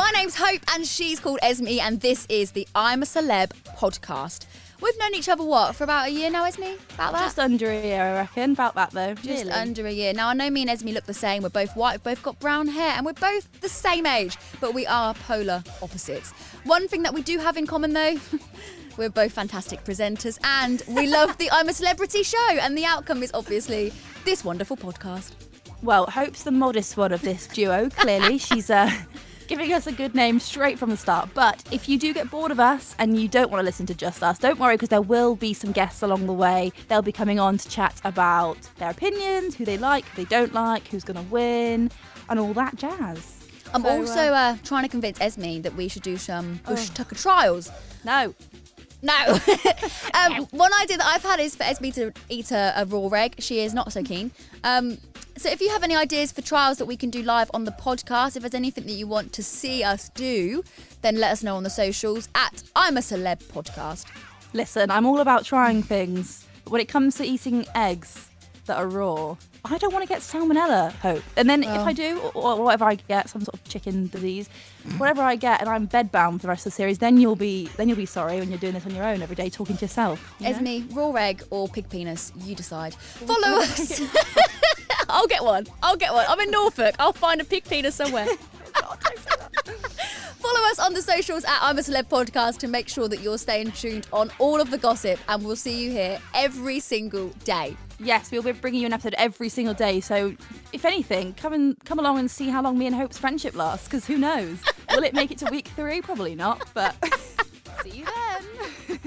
My name's Hope, and she's called Esme, and this is the I'm a Celeb podcast. We've known each other what for about a year now, Esme. About that. Just under a year, I reckon. About that though. Just Nearly. under a year. Now I know me and Esme look the same. We're both white, we've both got brown hair, and we're both the same age, but we are polar opposites. One thing that we do have in common though. We're both fantastic presenters and we love the I'm a Celebrity show, and the outcome is obviously this wonderful podcast. Well, Hope's the modest one of this duo. Clearly, she's uh, giving us a good name straight from the start. But if you do get bored of us and you don't want to listen to just us, don't worry because there will be some guests along the way. They'll be coming on to chat about their opinions, who they like, who they don't like, who's going to win, and all that jazz. I'm So, also uh, uh, trying to convince Esme that we should do some Bush Tucker trials. no. No. um, one idea that I've had is for Esme to eat a, a raw egg. She is not so keen. Um, so if you have any ideas for trials that we can do live on the podcast, if there's anything that you want to see us do, then let us know on the socials at I'm a Celeb Podcast. Listen, I'm all about trying things. But when it comes to eating eggs that are raw, I don't want to get salmonella, Hope. And then if I oh. do, or, or whatever I get, some sort of chicken disease, whatever I get, and I'm bedbound for the rest of the series, then you'll be then you'll be sorry when you're doing this on your own every day, talking to yourself. you know? Esme, raw egg or pig penis, you decide. Follow us. I'll get one. I'll get one. I'm in Norfolk. I'll find a pig penis somewhere. Oh, Follow us on the socials at I'm a Celeb Podcast to make sure that you're staying tuned on all of the gossip, and we'll see you here every single day. Yes, we'll be bringing you an episode every single day. So, if anything, come and come along and see how long me and Hope's friendship lasts. Because who knows? Will it make it to week three? Probably not. But see you there.